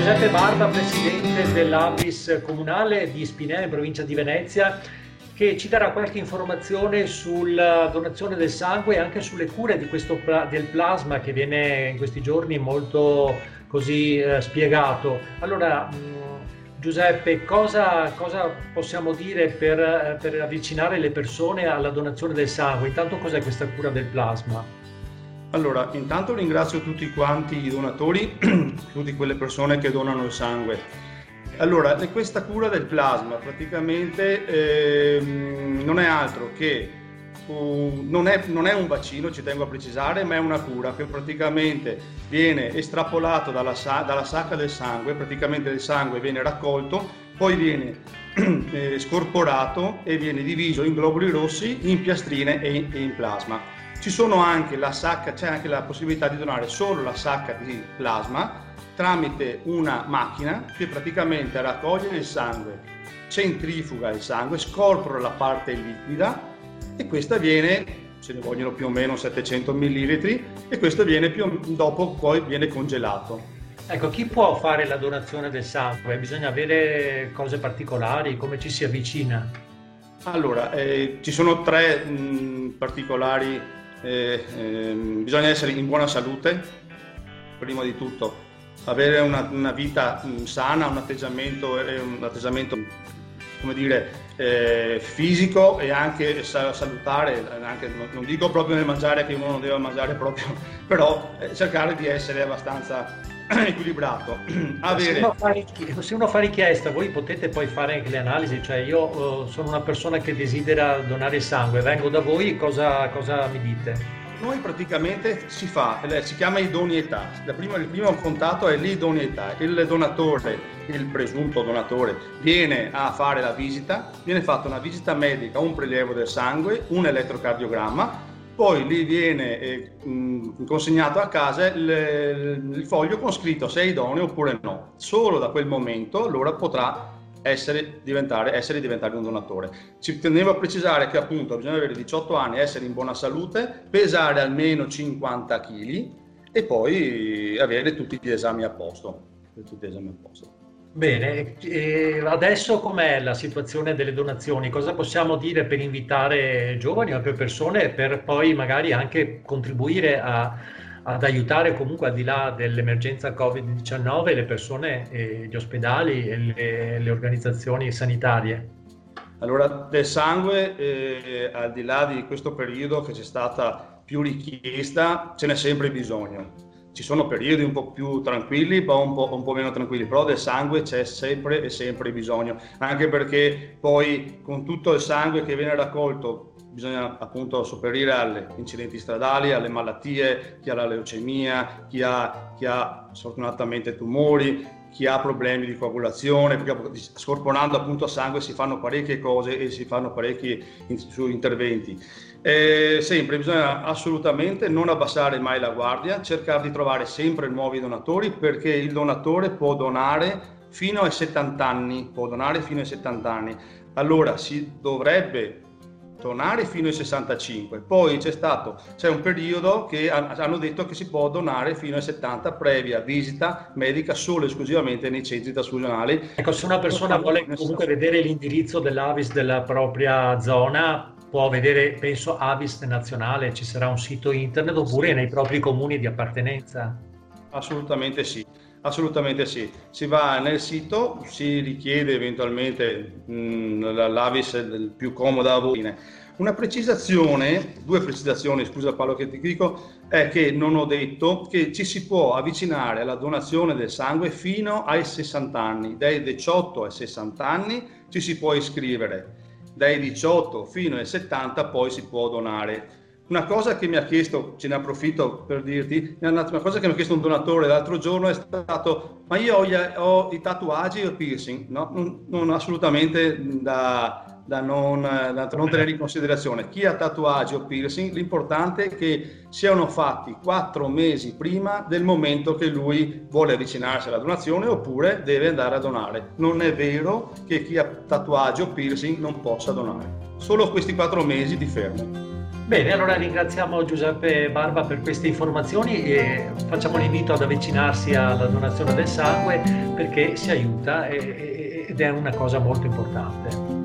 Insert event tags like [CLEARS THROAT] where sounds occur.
Giuseppe Barba, presidente dell'Avis comunale di Spinello, in provincia di Venezia, che ci darà qualche informazione sulla donazione del sangue e anche sulle cure questo, del plasma che viene in questi giorni molto così eh, spiegato. Allora, mh, mm, Giuseppe, cosa, cosa, possiamo dire per, per avvicinare le persone alla donazione del sangue? Intanto cos'è questa cura del plasma? Allora, intanto ringrazio tutti quanti i donatori, [CLEARS THROAT] tutte quelle persone che donano il sangue. Allora, questa cura del plasma praticamente eh, non è altro che uh, non, è, non, è, un vaccino, ci tengo a precisare, ma è una cura che praticamente viene estrapolato dalla, dalla sacca del sangue, praticamente il sangue viene raccolto, poi viene [CLEARS THROAT] eh, scorporato e viene diviso in globuli rossi, in piastrine e in, e in plasma. Ci sono anche la sacca, c'è anche la possibilità di donare solo la sacca di plasma tramite una macchina che praticamente raccoglie il sangue, centrifuga il sangue, scorpora la parte liquida e questa viene, ce ne vogliono più o meno 700 ml e questo viene più dopo poi viene congelato. Ecco, chi può fare la donazione del sangue? Bisogna avere cose particolari, come ci si avvicina? Allora, eh, ci sono tre mh, particolari eh, eh, bisogna essere in buona salute, prima di tutto, avere una, una vita sana, un atteggiamento, eh, un atteggiamento come dire, eh, fisico e anche salutare, anche, non dico proprio nel mangiare che uno non deve mangiare proprio, [LAUGHS] però eh, cercare di essere abbastanza [CLEARS THROAT] equilibrato. [CLEARS THROAT] Avere... Se, uno fa, se, uno fa, richiesta, voi potete poi fare anche le analisi, cioè io uh, sono una persona che desidera donare sangue, vengo da voi, cosa, cosa mi dite? Noi praticamente si fa, eh, si chiama idoneità, prima, il primo contatto è l'idoneità, il donatore, il presunto donatore viene a fare la visita, viene fatta una visita medica, un prelievo del sangue, un elettrocardiogramma, poi gli viene eh, consegnato a casa il, il, foglio con scritto se è idoneo oppure no. Solo da quel momento allora potrà essere diventare, essere diventare un donatore. Ci tenevo a precisare che appunto bisogna avere 18 anni, essere in buona salute, pesare almeno 50 kg e poi avere tutti gli esami a posto. Tutti gli esami a posto. Bene, e adesso com'è la situazione delle donazioni? Cosa possiamo dire per invitare giovani o più persone per poi magari anche contribuire a, ad aiutare comunque al di là dell'emergenza Covid-19 le persone, e gli ospedali e le, le organizzazioni sanitarie? Allora, del sangue, eh, al di là di questo periodo che c'è stata più richiesta, ce n'è sempre bisogno ci sono periodi un po' più tranquilli, poi un po', un po', meno tranquilli, però del sangue c'è sempre e sempre bisogno, anche perché poi con tutto il sangue che viene raccolto bisogna appunto sopperire agli incidenti stradali, alle malattie, chi ha la leucemia, chi ha, chi ha sfortunatamente tumori, chi ha problemi di coagulazione, perché scorporando appunto sangue si fanno parecchie cose e si fanno parecchi interventi. Eh, sempre bisogna assolutamente non abbassare mai la guardia, cercare di trovare sempre nuovi donatori perché il donatore può donare fino ai 70 anni, può donare fino ai 70 anni. Allora si dovrebbe donare fino ai 65. Poi c'è stato c'è un periodo che hanno detto che si può donare fino ai 70 previa visita medica solo e esclusivamente nei centri trasfusionali. Ecco, se una persona vuole comunque vedere l'indirizzo dell'Avis della propria zona, può vedere, penso, Avis nazionale, ci sarà un sito internet oppure sì. nei propri comuni di appartenenza? Assolutamente sì. Assolutamente sì, si va nel sito, si richiede eventualmente mh, l'Avis più comoda a voi. Una precisazione, due precisazioni, scusa Paolo che ti dico, è che non ho detto che ci si può avvicinare alla donazione del sangue fino ai 60 anni, dai 18 ai 60 anni ci si può iscrivere dai 18 fino ai 70 poi si può donare. Una cosa che mi ha chiesto, ce ne approfitto per dirti, una cosa che mi ha chiesto un donatore l'altro giorno è stato, ma io ho, gli, ho i tatuaggi o piercing? No, non, non assolutamente da, da non, da non, tenere in considerazione. Chi ha tatuaggi o piercing, l'importante è che siano fatti quattro mesi prima del momento che lui vuole avvicinarsi alla donazione oppure deve andare a donare. Non è vero che chi ha tatuaggi o piercing non possa donare. Solo questi quattro mesi di fermo. Bene, allora ringraziamo Giuseppe Barba per queste informazioni e facciamo l'invito ad avvicinarsi alla donazione del sangue perché si aiuta ed è una cosa molto importante.